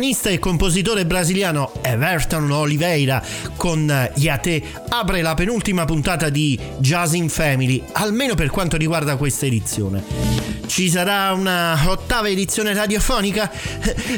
Pianista e compositore brasiliano Everton Oliveira con Yate apre la penultima puntata di Jazz in Family, almeno per quanto riguarda questa edizione. Ci sarà una ottava edizione radiofonica?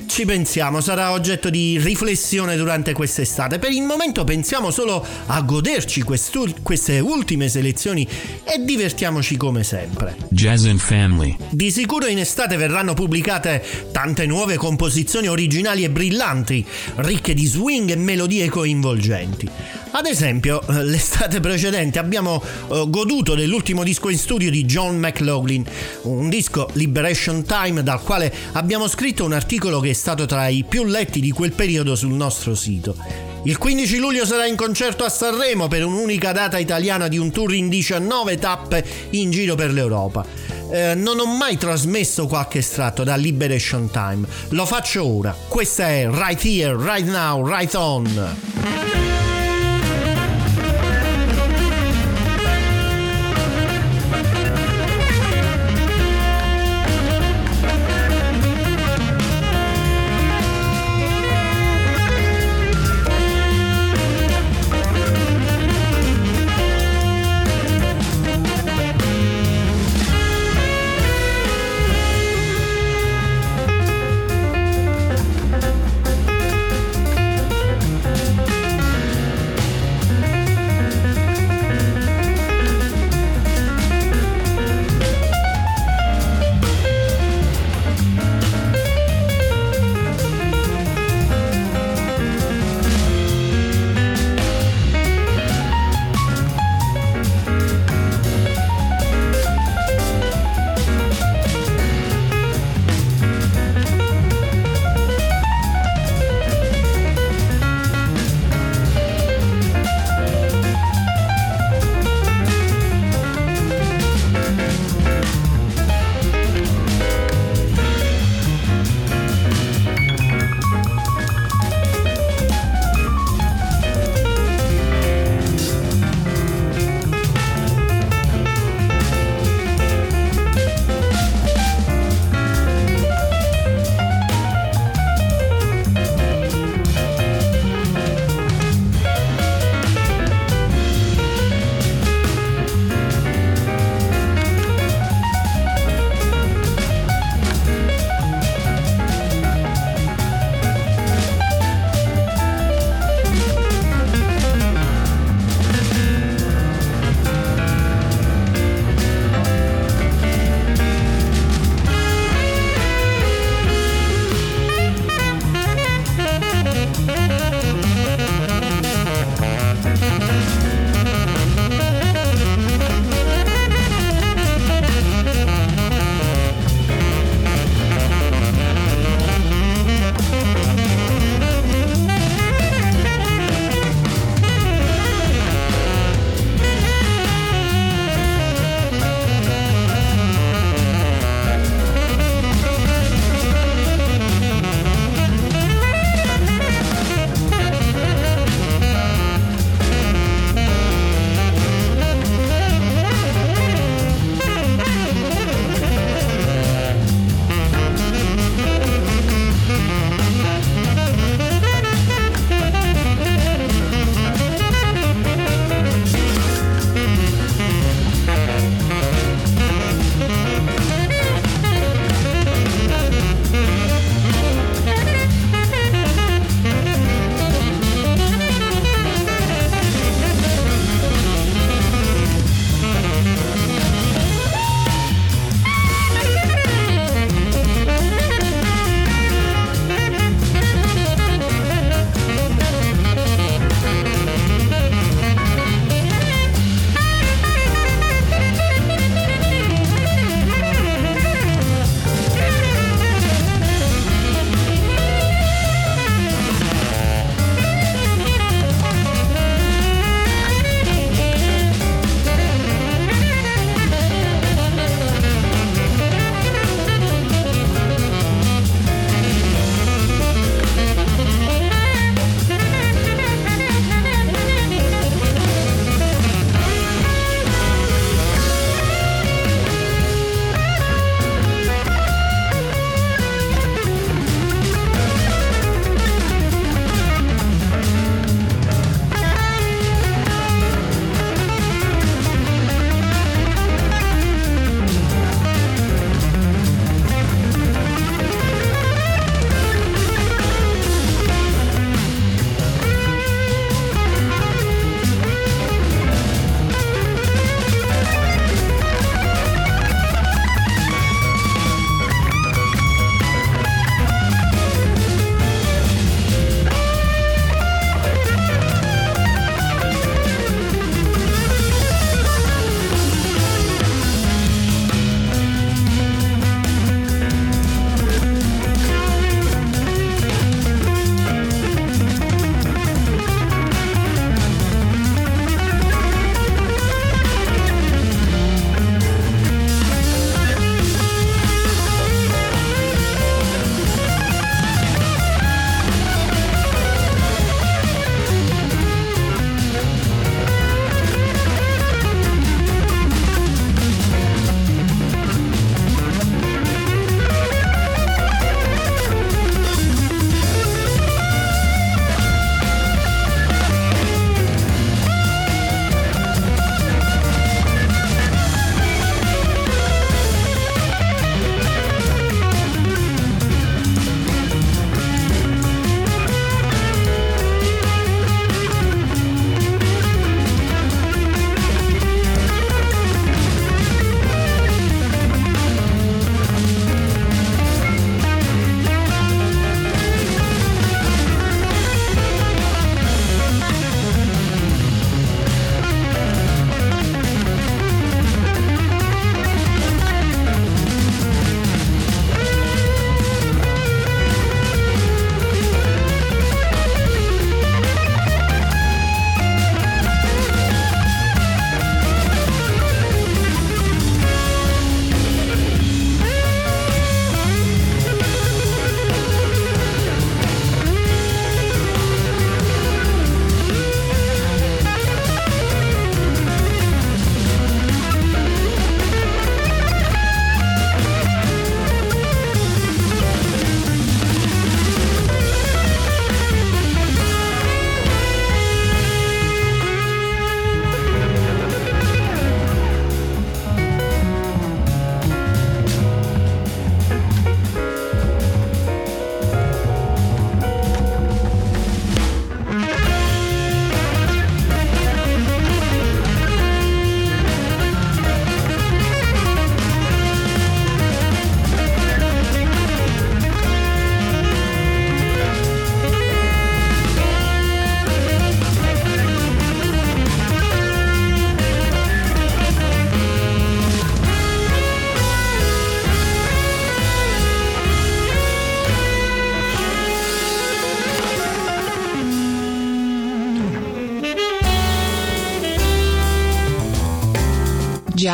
Ci pensiamo, sarà oggetto di riflessione durante quest'estate. Per il momento pensiamo solo a goderci queste ultime selezioni e divertiamoci come sempre. Jazz and Family. Di sicuro in estate verranno pubblicate tante nuove composizioni originali e brillanti, ricche di swing e melodie coinvolgenti. Ad esempio, eh, l'estate precedente abbiamo uh, goduto dell'ultimo disco in studio di John McLaughlin, un disco Liberation Time dal quale abbiamo scritto un articolo che è stato tra i più letti di quel periodo sul nostro sito. Il 15 luglio sarà in concerto a Sanremo per un'unica data italiana di un tour in 19 tappe in giro per l'Europa. Eh, non ho mai trasmesso qualche estratto da Liberation Time, lo faccio ora. Questa è Right Here, Right Now, Right On.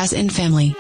Jazz in Family.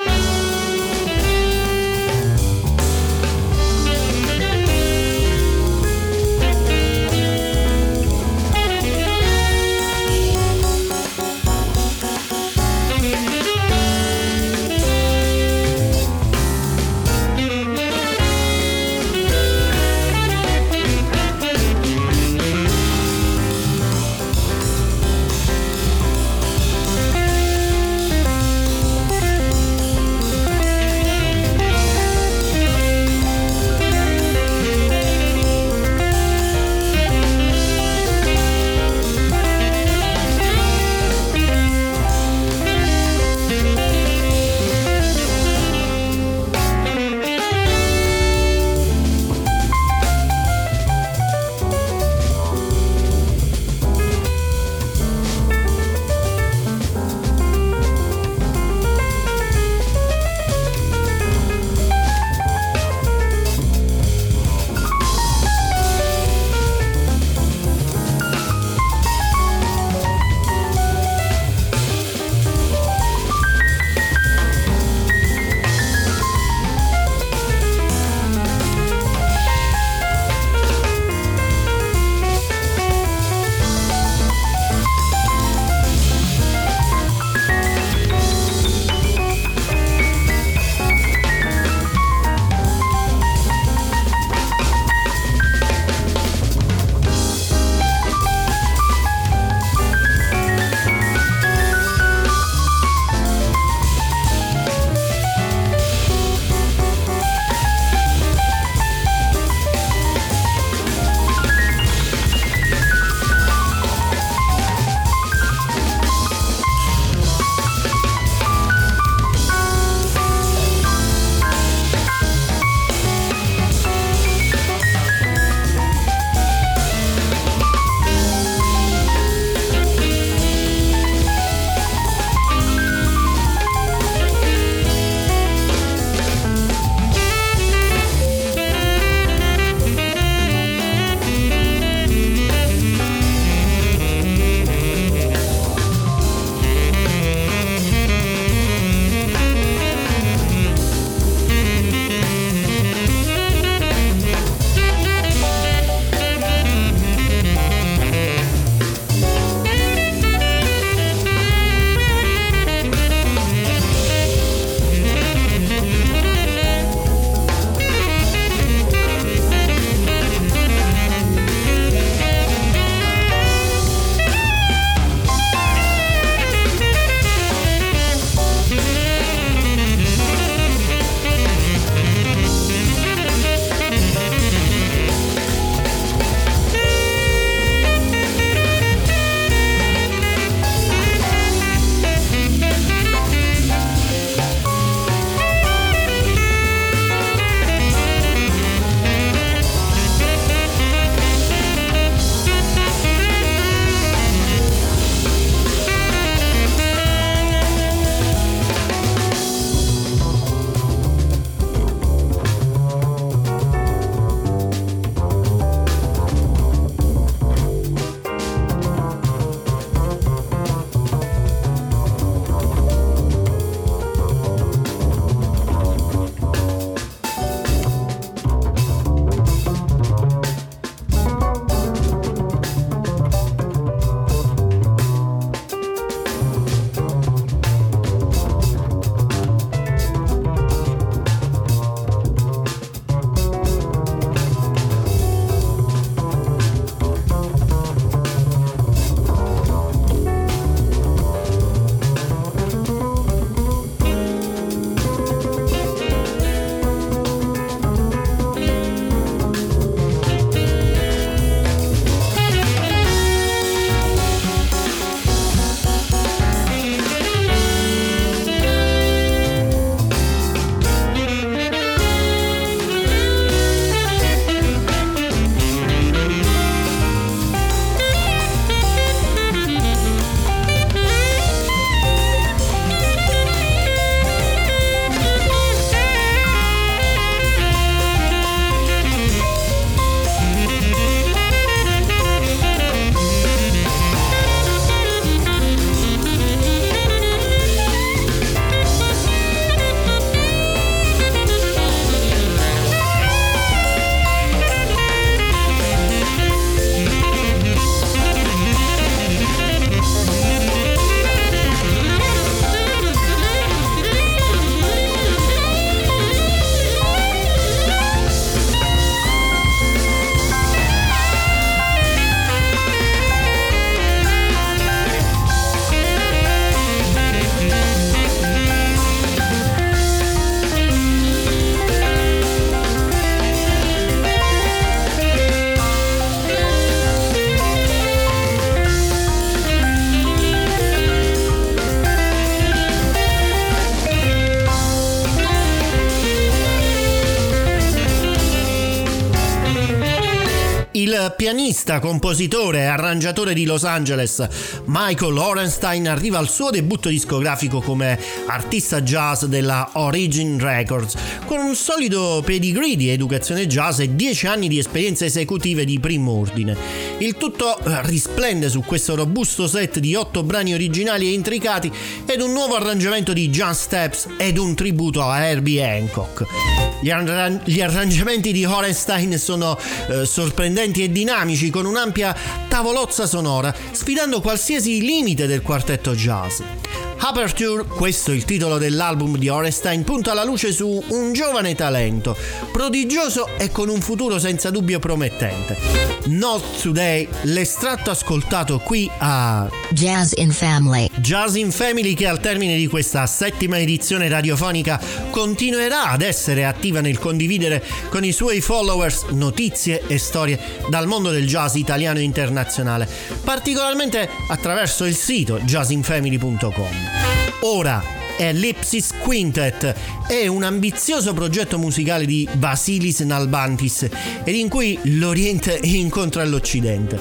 Pianista, compositore e arrangiatore di Los Angeles, Michael Orenstein, arriva al suo debutto discografico come artista jazz della Origin Records, con un solido pedigree di educazione jazz e 10 anni di esperienze esecutive di primo ordine. Il tutto eh, risplende su questo robusto set di 8 brani originali e intricati ed un nuovo arrangiamento di John Steps ed un tributo a Herbie Hancock. Gli, arran- gli arrangiamenti di Horenstein sono eh, sorprendenti e dinamici con un'ampia tavolozza sonora, sfidando qualsiasi limite del quartetto jazz. Aperture, questo è il titolo dell'album di Orestein, punta la luce su un giovane talento, prodigioso e con un futuro senza dubbio promettente. Not Today, l'estratto ascoltato qui a Jazz in Family. Jazz in Family che al termine di questa settima edizione radiofonica continuerà ad essere attiva nel condividere con i suoi followers notizie e storie dal mondo del jazz italiano e internazionale, particolarmente attraverso il sito jazzinfamily.com. Ora Ellipsis Quintet è un ambizioso progetto musicale di Basilis Nalbantis ed in cui l'Oriente incontra l'Occidente.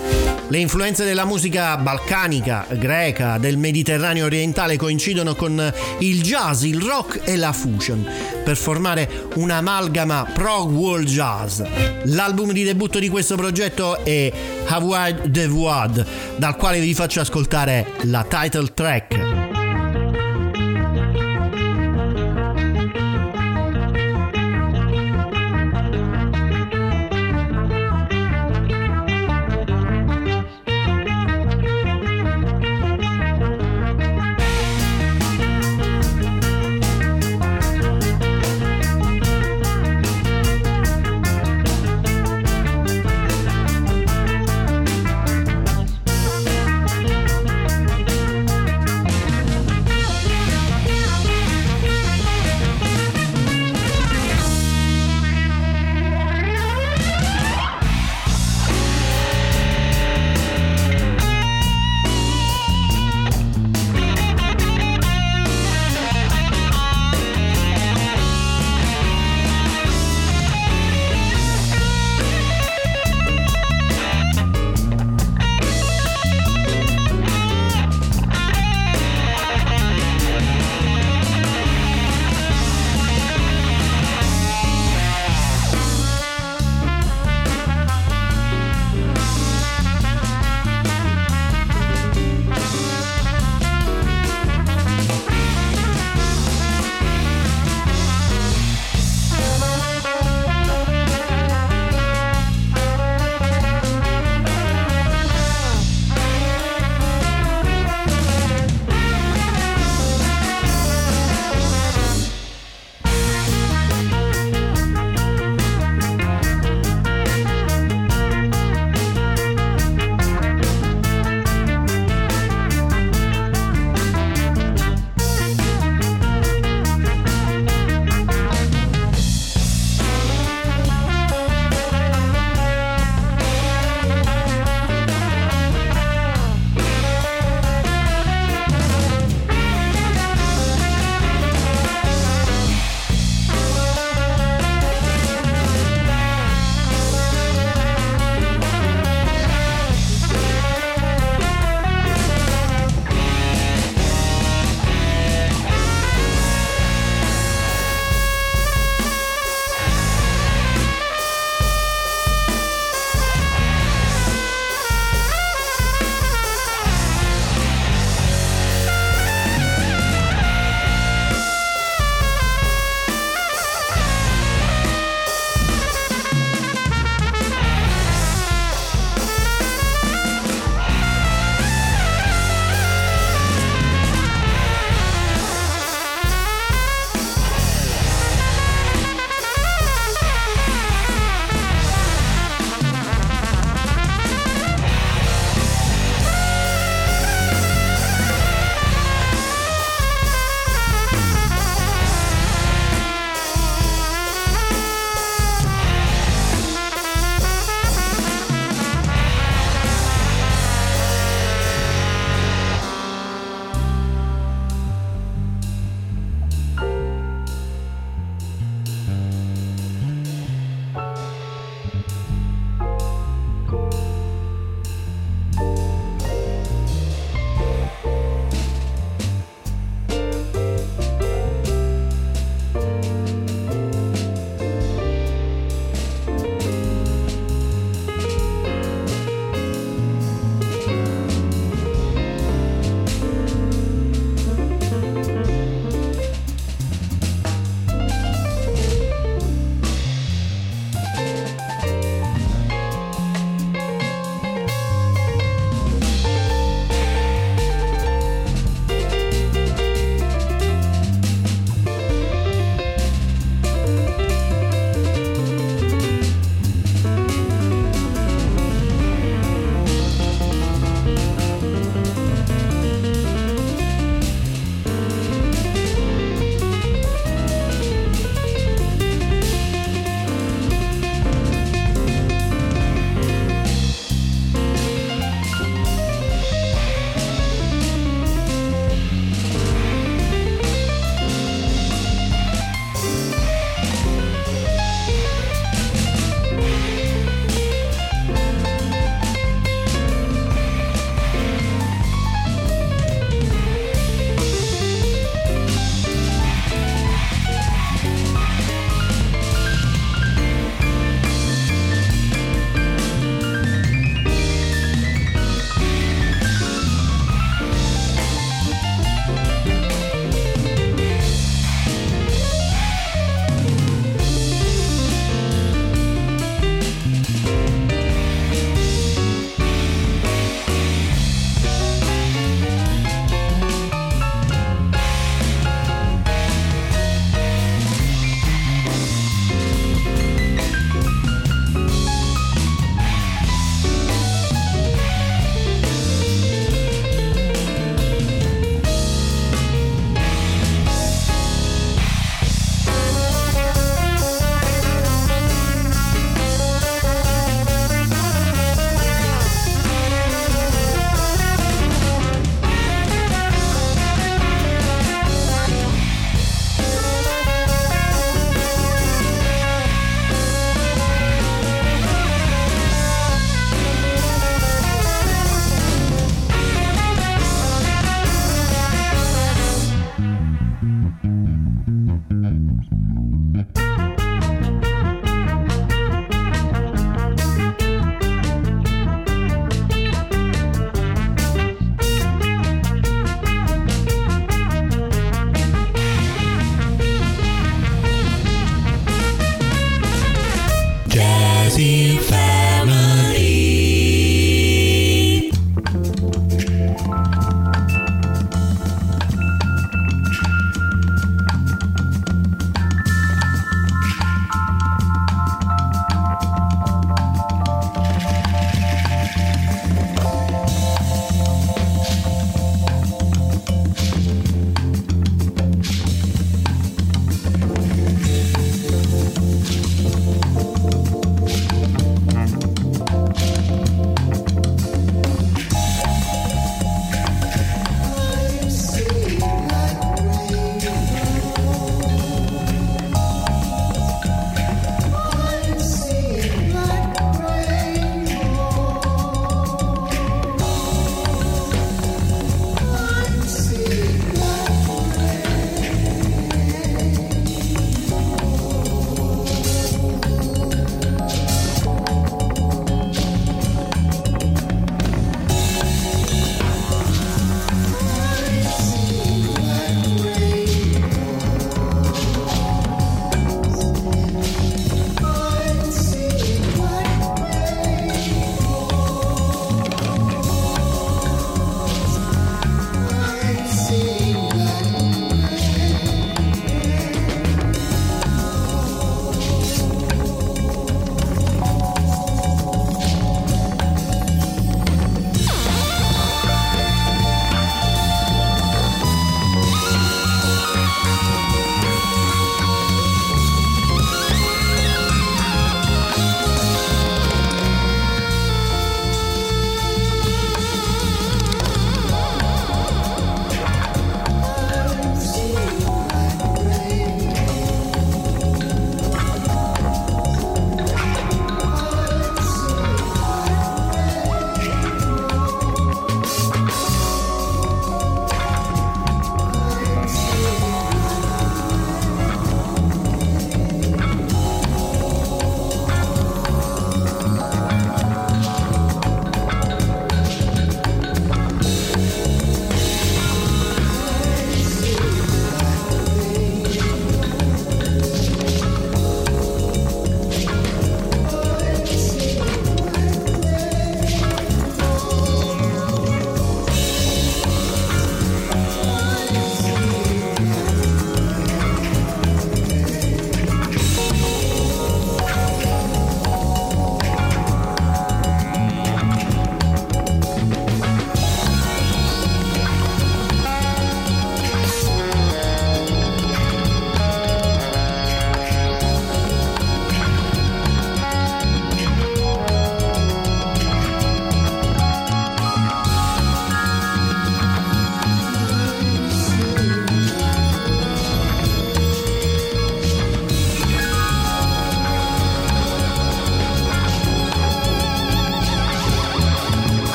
Le influenze della musica balcanica, greca, del Mediterraneo orientale coincidono con il jazz, il rock e la fusion per formare un'amalgama prog world jazz. L'album di debutto di questo progetto è Haward de Void, dal quale vi faccio ascoltare la title track.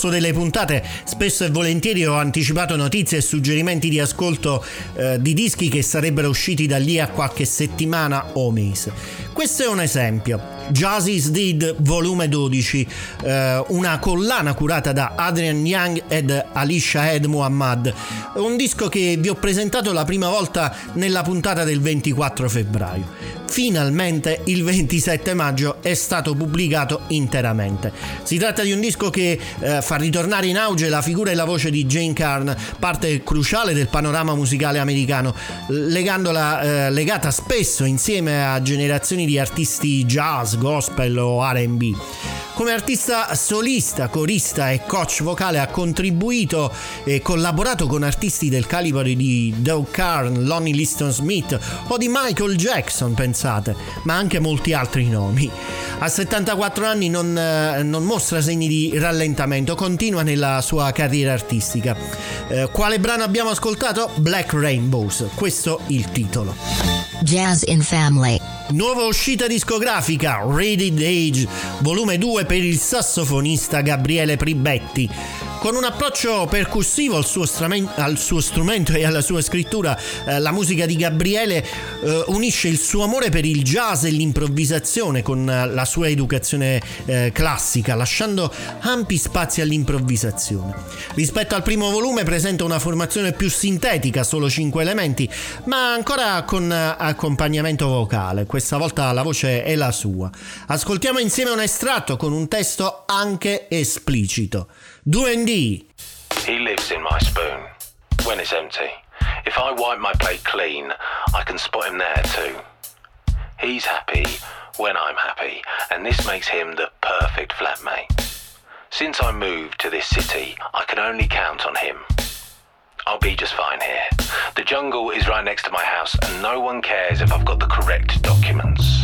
Corso delle puntate spesso e volentieri ho anticipato notizie e suggerimenti di ascolto eh, di dischi che sarebbero usciti da lì a qualche settimana o mese. Questo è un esempio. Jazz is Dead volume 12, eh, una collana curata da Adrian Young ed Alicia Ed Muhammad, un disco che vi ho presentato la prima volta nella puntata del 24 febbraio finalmente il 27 maggio è stato pubblicato interamente. Si tratta di un disco che eh, fa ritornare in auge la figura e la voce di Jane Carn, parte cruciale del panorama musicale americano, legandola, eh, legata spesso insieme a generazioni di artisti jazz, gospel o RB. Come artista solista, corista e coach vocale ha contribuito e collaborato con artisti del calibro di Doug Carn, Lonnie Liston Smith o di Michael Jackson, pensate, ma anche molti altri nomi. A 74 anni non, eh, non mostra segni di rallentamento, continua nella sua carriera artistica. Eh, quale brano abbiamo ascoltato? Black Rainbows, questo il titolo. Jazz in Family. Nuova uscita discografica, Rated Age, volume 2 per il sassofonista Gabriele Pribetti. Con un approccio percussivo al suo, stramen- al suo strumento e alla sua scrittura, eh, la musica di Gabriele eh, unisce il suo amore per il jazz e l'improvvisazione con eh, la sua educazione eh, classica, lasciando ampi spazi all'improvvisazione. Rispetto al primo volume presenta una formazione più sintetica, solo 5 elementi, ma ancora con eh, accompagnamento vocale. Questa volta la voce è la sua. Ascoltiamo insieme un estratto con un testo anche esplicito. 2D. He lives in my spoon when it's empty. If I wipe my plate clean, I can spot him there too. He's happy when I'm happy, and this makes him the perfect flatmate. Since I moved to this city, I can only count on him. I'll be just fine here. The jungle is right next to my house, and no one cares if I've got the correct documents.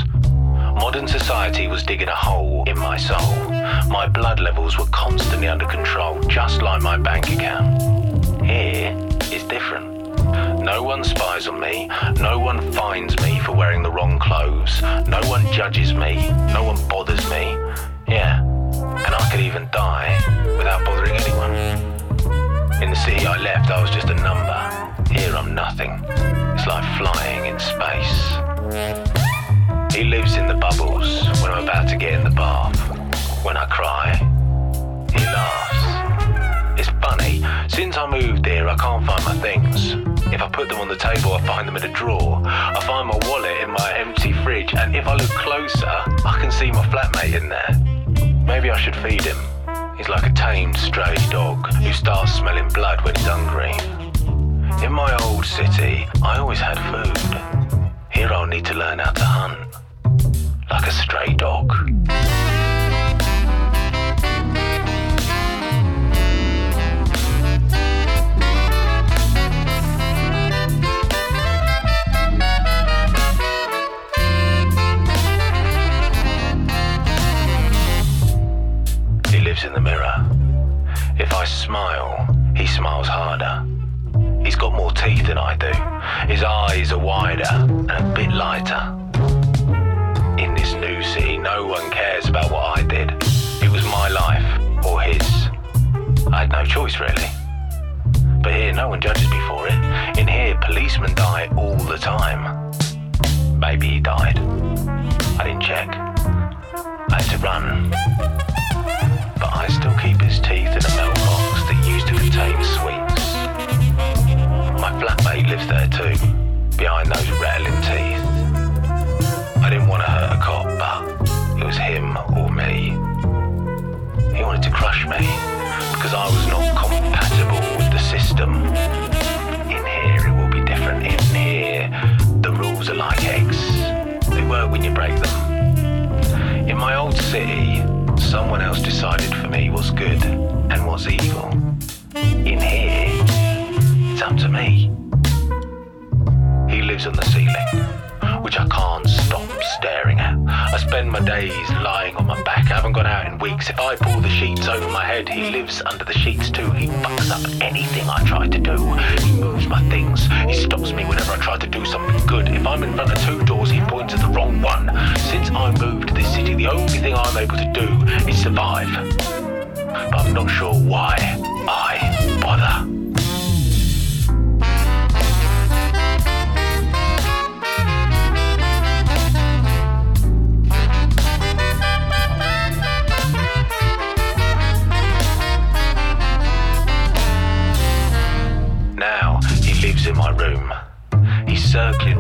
Modern society was digging a hole in my soul. My blood levels were constantly under control, just like my bank account. Here is different. No one spies on me, no one finds me for wearing the wrong clothes, no one judges me, no one bothers me. Yeah, and I could even die without bothering anyone. In the city I left, I was just a number. Here I'm nothing. It's like flying in space. He lives in the bubbles when I'm about to get in the bath. When I cry, he laughs. It's funny, since I moved here, I can't find my things. If I put them on the table, I find them in a drawer. I find my wallet in my empty fridge, and if I look closer, I can see my flatmate in there. Maybe I should feed him. He's like a tamed stray dog who starts smelling blood when he's hungry. In my old city, I always had food. Here I'll need to learn how to hunt like a stray dog. He lives in the mirror. If I smile, he smiles harder. He's got more teeth than I do. His eyes are wider and a bit lighter in this new city, no one cares about what I did. It was my life or his. I had no choice, really. But here, no one judges me for it. In here, policemen die all the time. Maybe he died. I didn't check. I had to run. But I still keep his teeth in a milk box that used to contain sweets. My flatmate lives there too, behind those rattling teeth. I didn't want to him or me. He wanted to crush me because I was not compatible with the system. In here, it will be different. In here, the rules are like eggs, they work when you break them. In my old city, someone else decided for me what's good and what's evil. In here, it's up to me. He lives on the ceiling which I can't. I spend my days lying on my back. I haven't gone out in weeks. If I pull the sheets over my head, he lives under the sheets too. He fucks up anything I try to do. He moves my things. He stops me whenever I try to do something good. If I'm in front of two doors, he points at the wrong one. Since I moved to this city, the only thing I'm able to do is survive. But I'm not sure why I bother.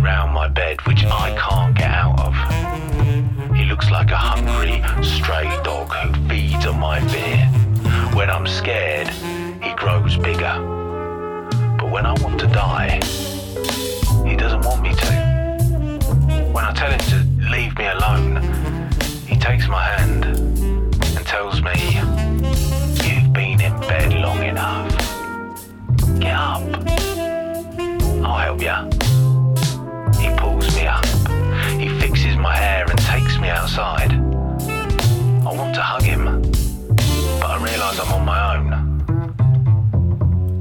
around my bed, which I can't get out of. He looks like a hungry, stray dog who feeds on my fear. When I'm scared, he grows bigger. But when I want to die, he doesn't want me to. When I tell him to leave me alone, he takes my hand and tells me, You've been in bed long enough. Get up. I'll help you. Me outside. I want to hug him, but I realise I'm on my own.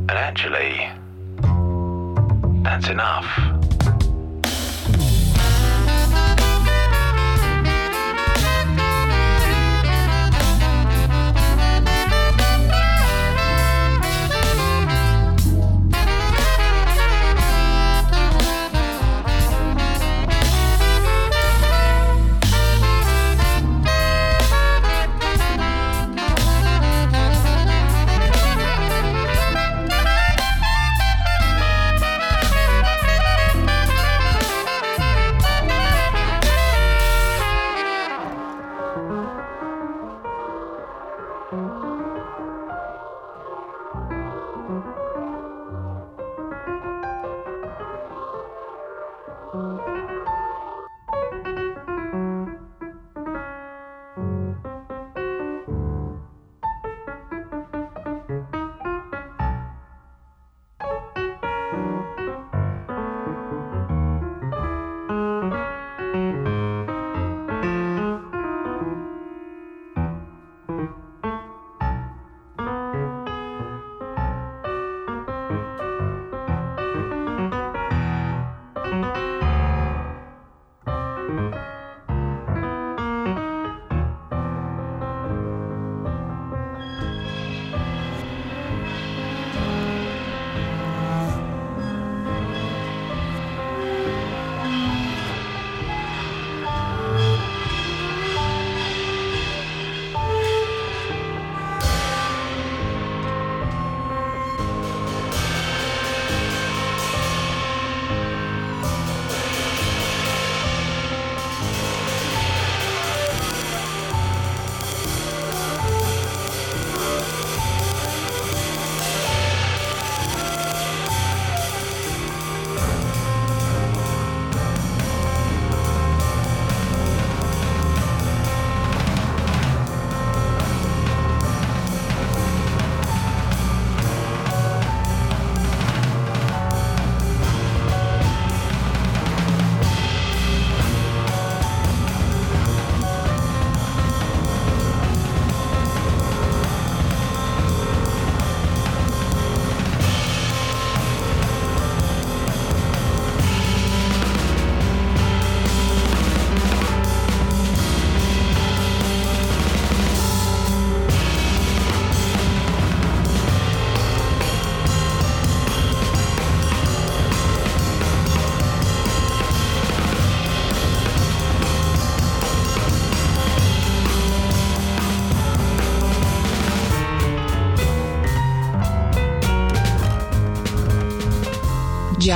And actually, that's enough.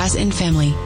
Jazz and Family.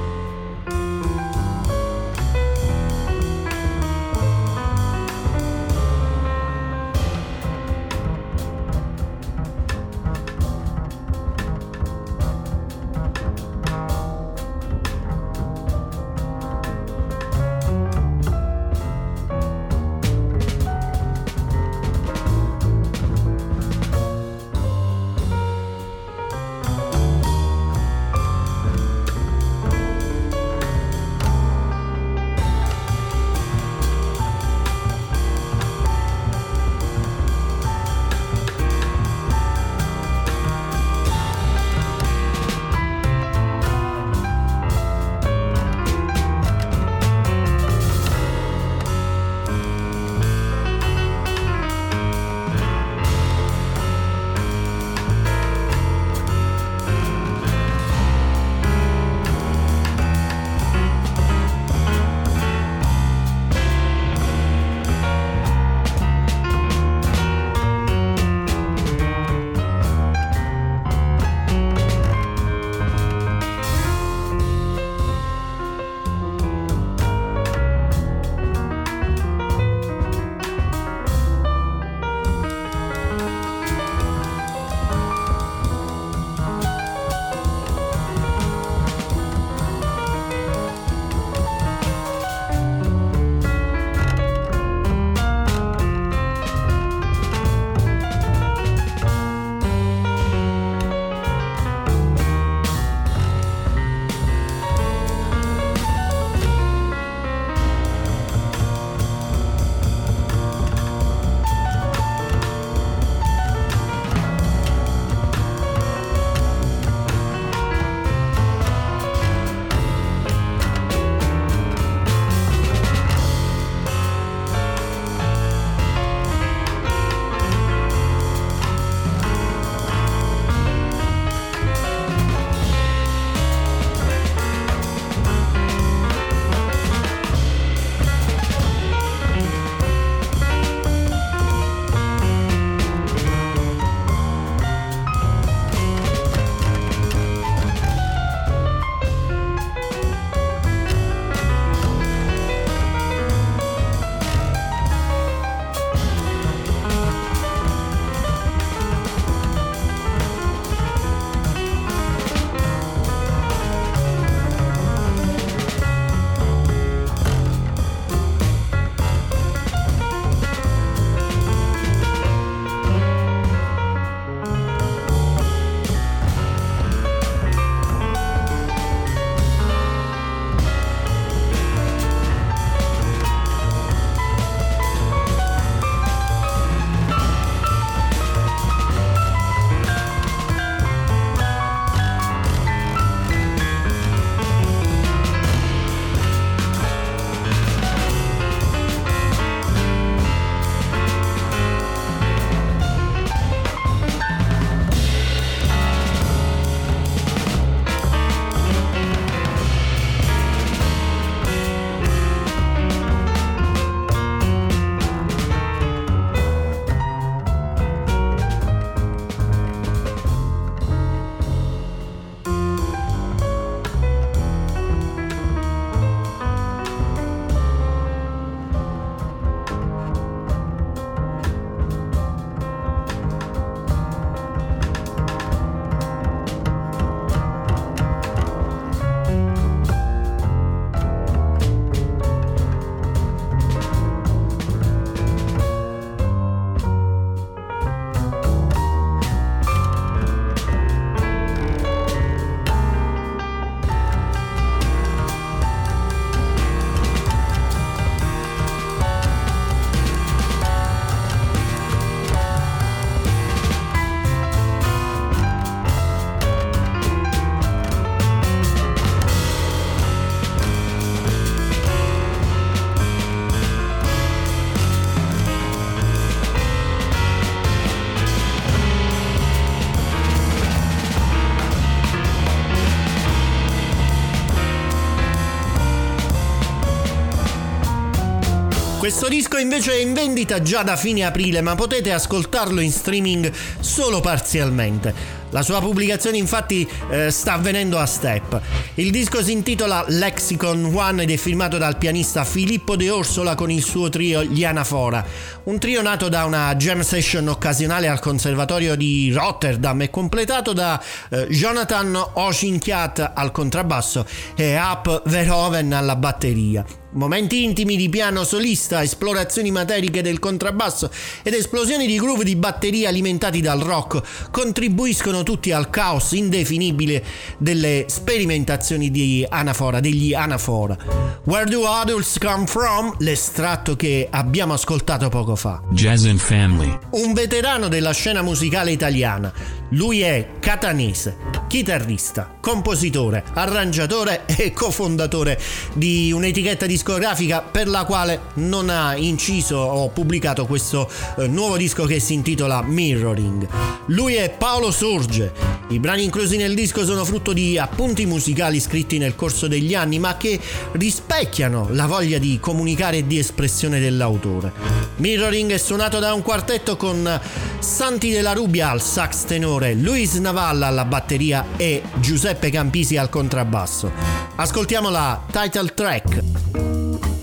Questo disco invece è in vendita già da fine aprile, ma potete ascoltarlo in streaming solo parzialmente. La sua pubblicazione infatti eh, sta avvenendo a step. Il disco si intitola Lexicon One ed è firmato dal pianista Filippo De Orsola con il suo trio Gli Anafora. Un trio nato da una jam session occasionale al Conservatorio di Rotterdam e completato da eh, Jonathan Ocinchiat al contrabbasso e Up Verhoeven alla batteria momenti intimi di piano solista, esplorazioni materiche del contrabbasso ed esplosioni di groove di batteria alimentati dal rock contribuiscono tutti al caos indefinibile delle sperimentazioni di Anafora, degli Anafora. Where do adults come from? L'estratto che abbiamo ascoltato poco fa. Jazz and Family. Un veterano della scena musicale italiana. Lui è catanese, chitarrista, compositore, arrangiatore e cofondatore di un'etichetta discografica per la quale non ha inciso o pubblicato questo eh, nuovo disco che si intitola Mirroring. Lui è Paolo Sorge. I brani inclusi nel disco sono frutto di appunti musicali scritti nel corso degli anni, ma che rispecchiano la voglia di comunicare e di espressione dell'autore. Mirroring è suonato da un quartetto con Santi della Rubia al sax tenore, Luis Navalla alla batteria e Giuseppe Campisi al contrabbasso. Ascoltiamo la title track.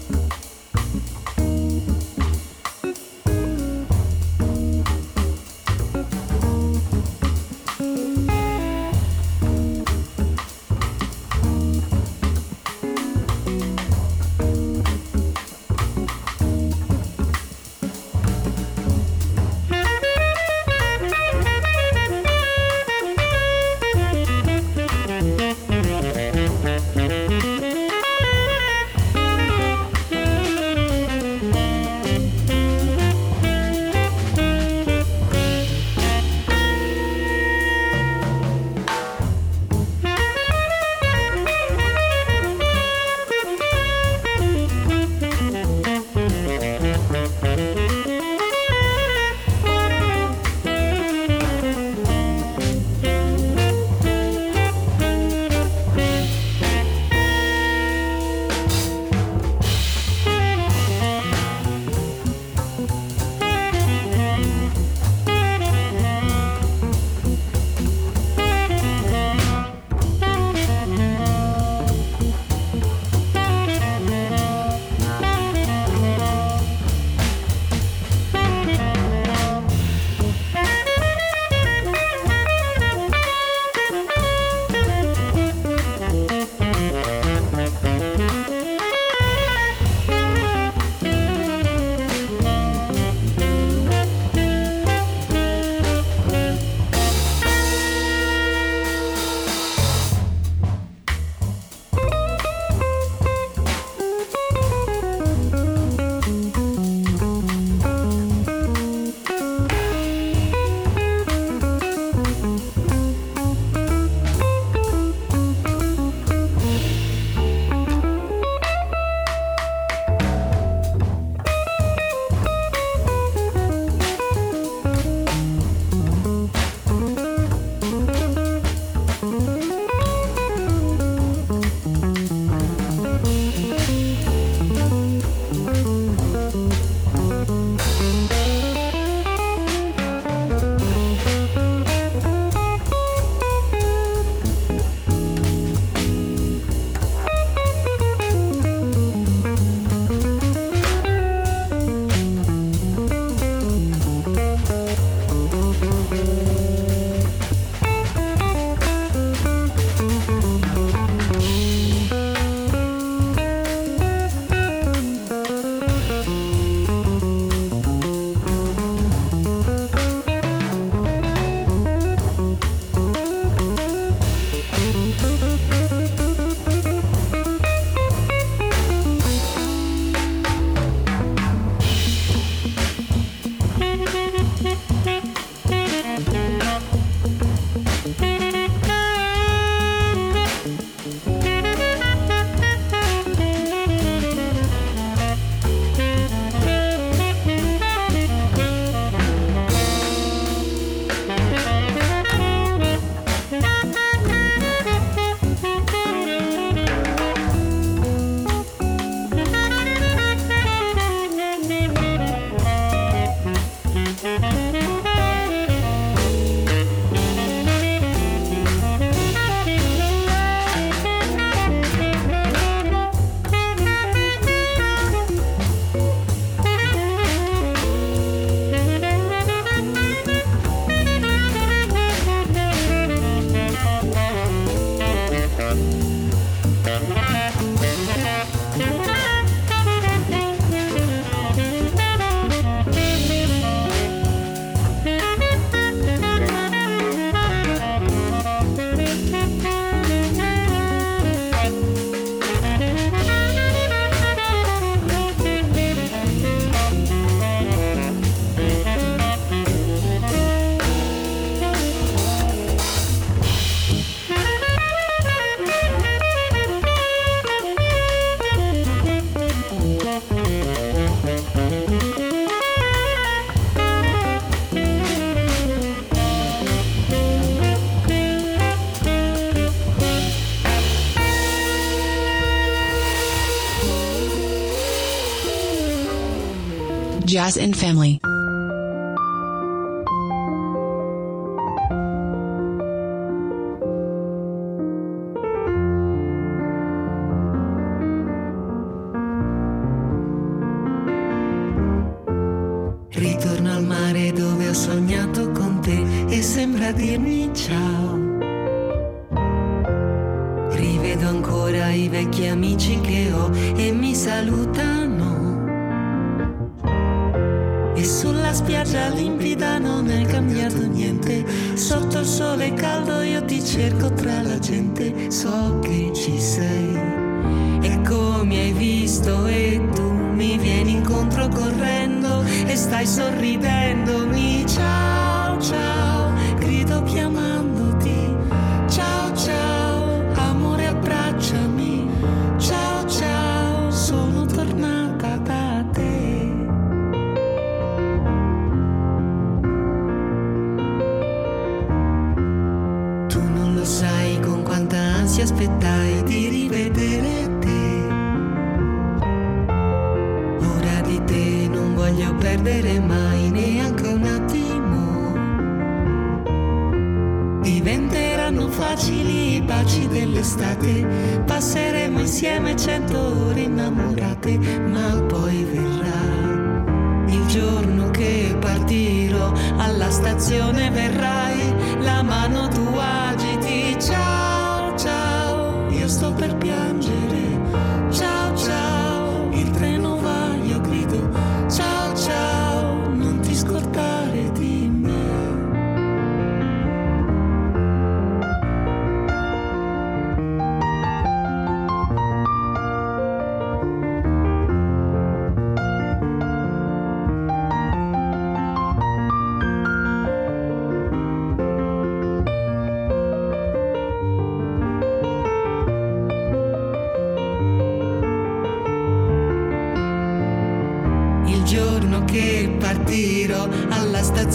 Jazz and Family.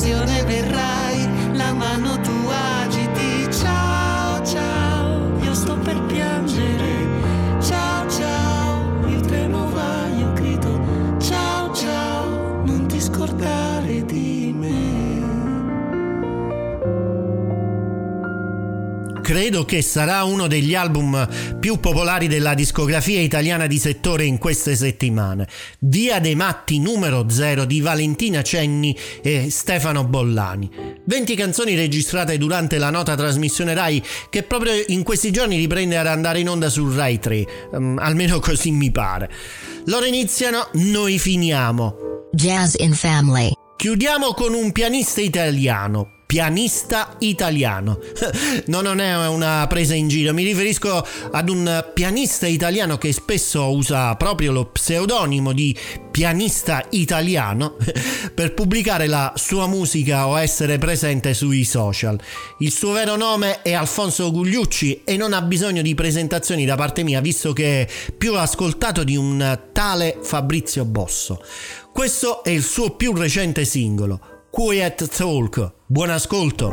Alla credo che sarà uno degli album più popolari della discografia italiana di settore in queste settimane. Via dei Matti numero 0 di Valentina Cenni e Stefano Bollani. 20 canzoni registrate durante la nota trasmissione Rai che proprio in questi giorni riprende ad andare in onda su Rai 3, um, almeno così mi pare. Loro iniziano, noi finiamo. Jazz in Family. Chiudiamo con un pianista italiano. Pianista italiano. No, non è una presa in giro, mi riferisco ad un pianista italiano che spesso usa proprio lo pseudonimo di pianista italiano per pubblicare la sua musica o essere presente sui social. Il suo vero nome è Alfonso Gugliucci e non ha bisogno di presentazioni da parte mia, visto che è più ascoltato di un tale Fabrizio Bosso. Questo è il suo più recente singolo, Quiet Talk. Buon ascolto!